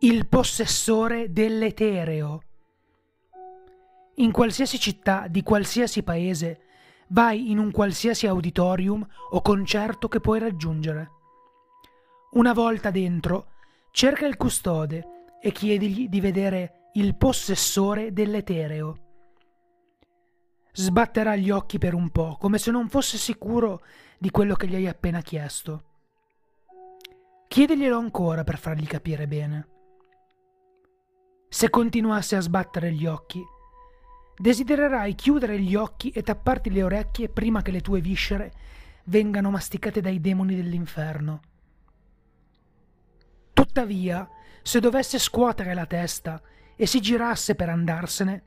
il possessore dell'etereo. In qualsiasi città di qualsiasi paese vai in un qualsiasi auditorium o concerto che puoi raggiungere. Una volta dentro, cerca il custode e chiedigli di vedere il possessore dell'etereo. Sbatterà gli occhi per un po', come se non fosse sicuro di quello che gli hai appena chiesto. Chiediglielo ancora per fargli capire bene. Se continuasse a sbattere gli occhi, desidererai chiudere gli occhi e tapparti le orecchie prima che le tue viscere vengano masticate dai demoni dell'inferno. Tuttavia, se dovesse scuotere la testa e si girasse per andarsene,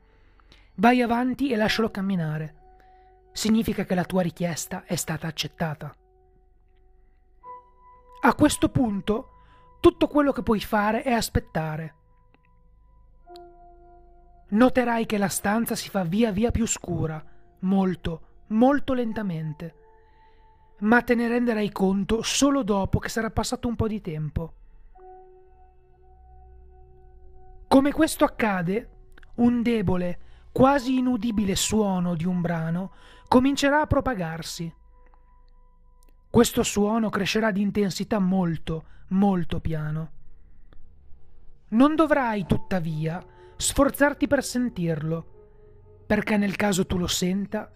vai avanti e lascialo camminare. Significa che la tua richiesta è stata accettata. A questo punto, tutto quello che puoi fare è aspettare noterai che la stanza si fa via via più scura, molto, molto lentamente. Ma te ne renderai conto solo dopo che sarà passato un po' di tempo. Come questo accade, un debole, quasi inudibile suono di un brano comincerà a propagarsi. Questo suono crescerà di intensità molto, molto piano. Non dovrai, tuttavia, sforzarti per sentirlo, perché nel caso tu lo senta,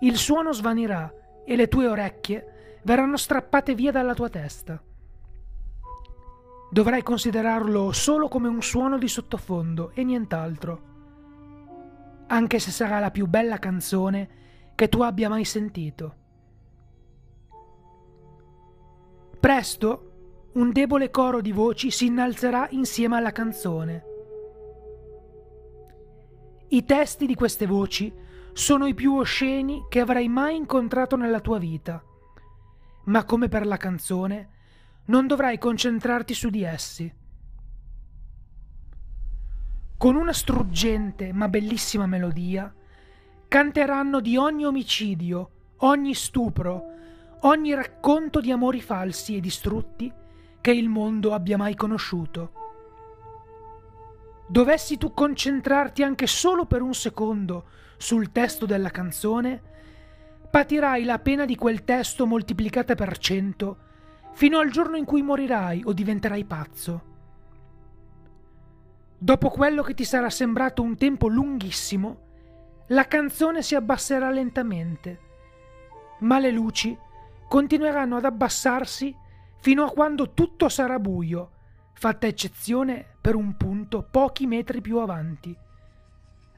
il suono svanirà e le tue orecchie verranno strappate via dalla tua testa. Dovrai considerarlo solo come un suono di sottofondo e nient'altro, anche se sarà la più bella canzone che tu abbia mai sentito. Presto un debole coro di voci si innalzerà insieme alla canzone i testi di queste voci sono i più osceni che avrai mai incontrato nella tua vita, ma come per la canzone, non dovrai concentrarti su di essi. Con una struggente ma bellissima melodia, canteranno di ogni omicidio, ogni stupro, ogni racconto di amori falsi e distrutti che il mondo abbia mai conosciuto dovessi tu concentrarti anche solo per un secondo sul testo della canzone, patirai la pena di quel testo moltiplicata per cento fino al giorno in cui morirai o diventerai pazzo. Dopo quello che ti sarà sembrato un tempo lunghissimo, la canzone si abbasserà lentamente, ma le luci continueranno ad abbassarsi fino a quando tutto sarà buio fatta eccezione per un punto pochi metri più avanti,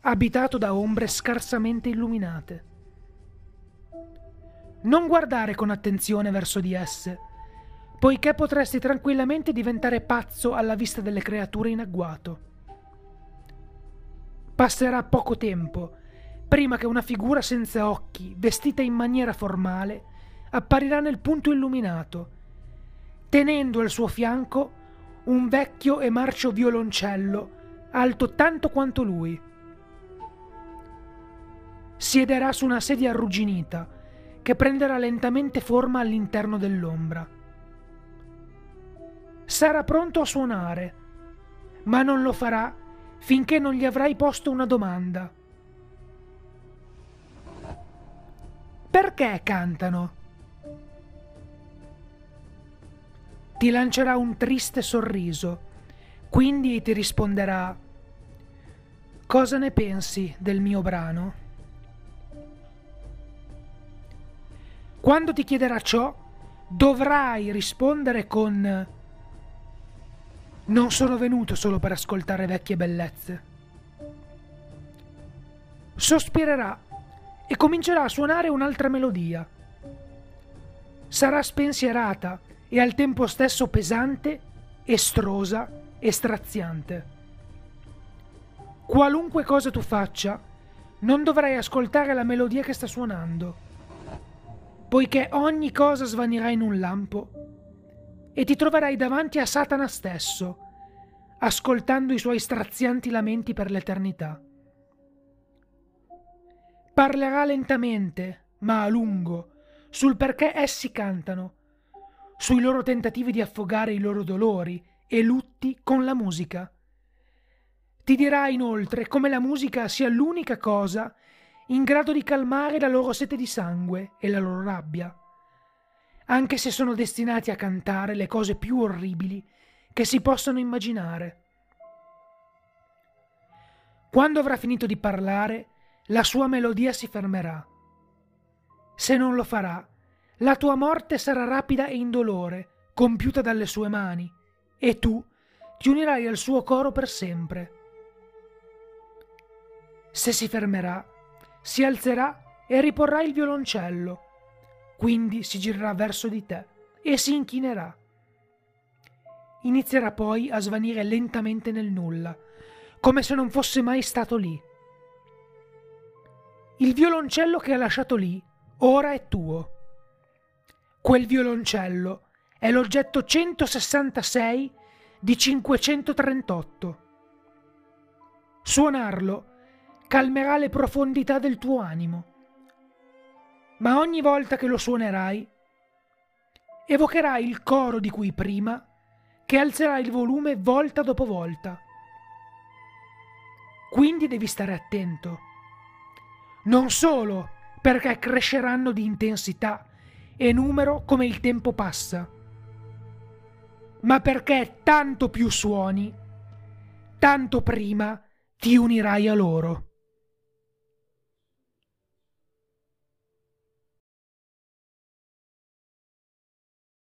abitato da ombre scarsamente illuminate. Non guardare con attenzione verso di esse, poiché potresti tranquillamente diventare pazzo alla vista delle creature in agguato. Passerà poco tempo prima che una figura senza occhi, vestita in maniera formale, apparirà nel punto illuminato, tenendo al suo fianco un vecchio e marcio violoncello, alto tanto quanto lui. Siederà su una sedia arrugginita, che prenderà lentamente forma all'interno dell'ombra. Sarà pronto a suonare, ma non lo farà finché non gli avrai posto una domanda. Perché cantano? Ti lancerà un triste sorriso, quindi ti risponderà Cosa ne pensi del mio brano? Quando ti chiederà ciò, dovrai rispondere con Non sono venuto solo per ascoltare vecchie bellezze. Sospirerà e comincerà a suonare un'altra melodia. Sarà spensierata e al tempo stesso pesante, estrosa e straziante. Qualunque cosa tu faccia, non dovrai ascoltare la melodia che sta suonando, poiché ogni cosa svanirà in un lampo e ti troverai davanti a Satana stesso, ascoltando i suoi strazianti lamenti per l'eternità. Parlerà lentamente, ma a lungo, sul perché essi cantano sui loro tentativi di affogare i loro dolori e lutti con la musica. Ti dirà inoltre come la musica sia l'unica cosa in grado di calmare la loro sete di sangue e la loro rabbia, anche se sono destinati a cantare le cose più orribili che si possano immaginare. Quando avrà finito di parlare, la sua melodia si fermerà. Se non lo farà, la tua morte sarà rapida e indolore, compiuta dalle sue mani, e tu ti unirai al suo coro per sempre. Se si fermerà, si alzerà e riporrà il violoncello, quindi si girerà verso di te e si inchinerà. Inizierà poi a svanire lentamente nel nulla, come se non fosse mai stato lì. Il violoncello che ha lasciato lì ora è tuo. Quel violoncello è l'oggetto 166 di 538. Suonarlo calmerà le profondità del tuo animo. Ma ogni volta che lo suonerai, evocherai il coro di cui prima, che alzerà il volume volta dopo volta. Quindi devi stare attento. Non solo perché cresceranno di intensità numero come il tempo passa, ma perché tanto più suoni, tanto prima ti unirai a loro.